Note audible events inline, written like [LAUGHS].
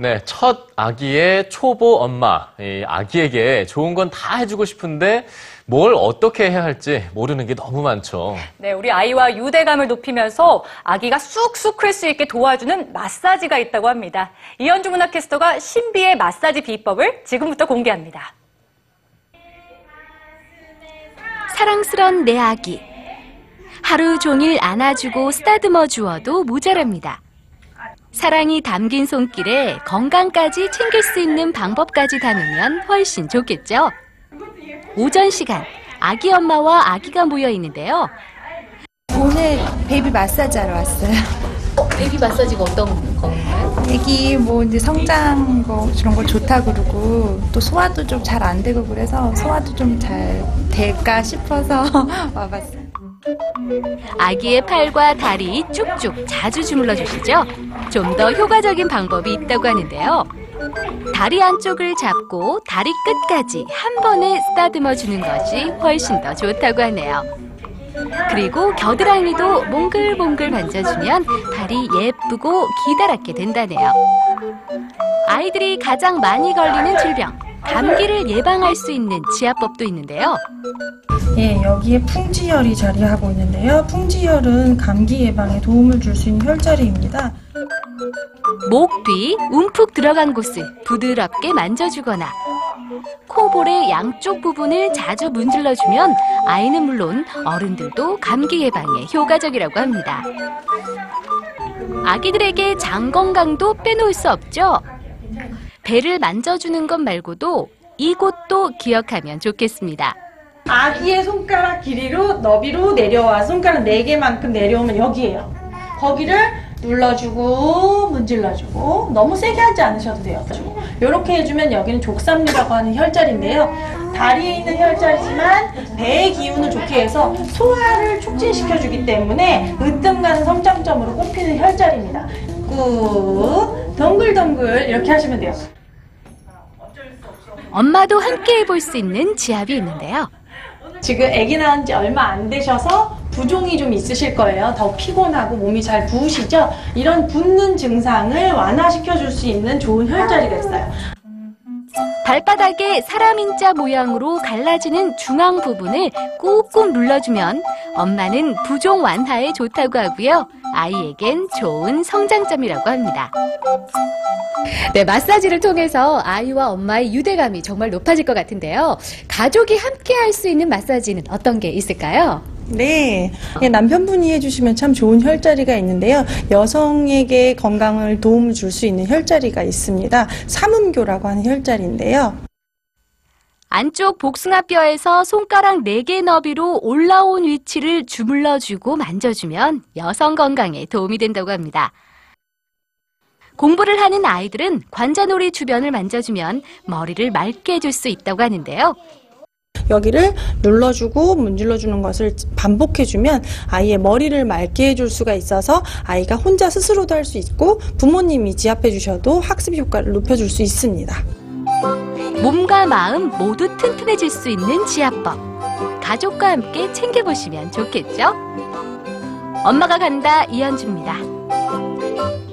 네, 첫 아기의 초보 엄마. 이 아기에게 좋은 건 다 해주고 싶은데 뭘 어떻게 해야 할지 모르는 게 너무 많죠. 네, 우리 아이와 유대감을 높이면서 아기가 쑥쑥 클 수 있게 도와주는 마사지가 있다고 합니다. 이현주 문화캐스터가 신비의 마사지 비법을 지금부터 공개합니다. 사랑스런 내 아기. 하루 종일 안아주고 쓰다듬어 주어도 모자랍니다. 사랑이 담긴 손길에 건강까지 챙길 수 있는 방법까지 담으면 훨씬 좋겠죠. 오전 시간, 아기 엄마와 아기가 모여 있는데요. 오늘 베이비 마사지 하러 왔어요. 베이비 마사지가 어떤 건가요? 애기 뭐 이제 성장 거 그런 거 좋다고 그러고 또 소화도 좀 잘 안 되고 그래서 소화도 좀 잘 될까 싶어서 [LAUGHS] 와봤어요. 아기의 팔과 다리 쭉쭉 자주 주물러 주시죠. 좀 더 효과적인 방법이 있다고 하는데요. 다리 안쪽을 잡고 다리 끝까지 한 번에 쓰다듬어 주는 것이 훨씬 더 좋다고 하네요. 그리고 겨드랑이도 몽글몽글 만져주면 다리 예쁘고 기다랗게 된다네요. 아이들이 가장 많이 걸리는 질병, 감기를 예방할 수 있는 지압법도 있는데요. 예, 여기에 풍지혈이 자리하고 있는데요. 풍지혈은 감기 예방에 도움을 줄 수 있는 혈자리입니다. 목 뒤 움푹 들어간 곳을 부드럽게 만져주거나 코볼의 양쪽 부분을 자주 문질러주면 아이는 물론 어른들도 감기 예방에 효과적이라고 합니다. 아기들에게 장 건강도 빼놓을 수 없죠. 배를 만져주는 것 말고도 이곳도 기억하면 좋겠습니다. 아기의 손가락 길이로 너비로 내려와 손가락 4개만큼 내려오면 여기에요. 거기를 눌러주고 문질러주고 너무 세게 하지 않으셔도 돼요. 이렇게 해주면 여기는 족삼류라고 하는 혈자리인데요. 다리에 있는 혈자리지만 배의 기운을 좋게 해서 소화를 촉진시켜주기 때문에 으뜸 가는 성장점으로 꼽히는 혈자리입니다. 꾹 덩글덩글 이렇게 하시면 돼요. 엄마도 함께 해볼 수 있는 지압이 있는데요. 지금 아기 낳은 지 얼마 안 되셔서 부종이 좀 있으실 거예요. 더 피곤하고 몸이 잘 부으시죠? 이런 붓는 증상을 완화시켜 줄 수 있는 좋은 혈자리가 있어요. 발바닥에 사람 인자 모양으로 갈라지는 중앙 부분을 꾹꾹 눌러주면 엄마는 부종 완화에 좋다고 하고요. 아이에겐 좋은 성장점이라고 합니다. 네, 마사지를 통해서 아이와 엄마의 유대감이 정말 높아질 것 같은데요. 가족이 함께 할 수 있는 마사지는 어떤 게 있을까요? 네. 예, 남편분이 해주시면 참 좋은 혈자리가 있는데요. 여성에게 건강을 도움을 줄 수 있는 혈자리가 있습니다. 삼음교라고 하는 혈자리인데요. 안쪽 복숭아뼈에서 손가락 4개 너비로 올라온 위치를 주물러주고 만져주면 여성 건강에 도움이 된다고 합니다. 공부를 하는 아이들은 관자놀이 주변을 만져주면 머리를 맑게 해줄 수 있다고 하는데요. 여기를 눌러주고 문질러주는 것을 반복해주면 아이의 머리를 맑게 해줄 수가 있어서 아이가 혼자 스스로도 할 수 있고 부모님이 지압해 주셔도 학습 효과를 높여줄 수 있습니다. 몸과 마음 모두 튼튼해질 수 있는 지압법. 가족과 함께 챙겨보시면 좋겠죠? 엄마가 간다 이현주입니다.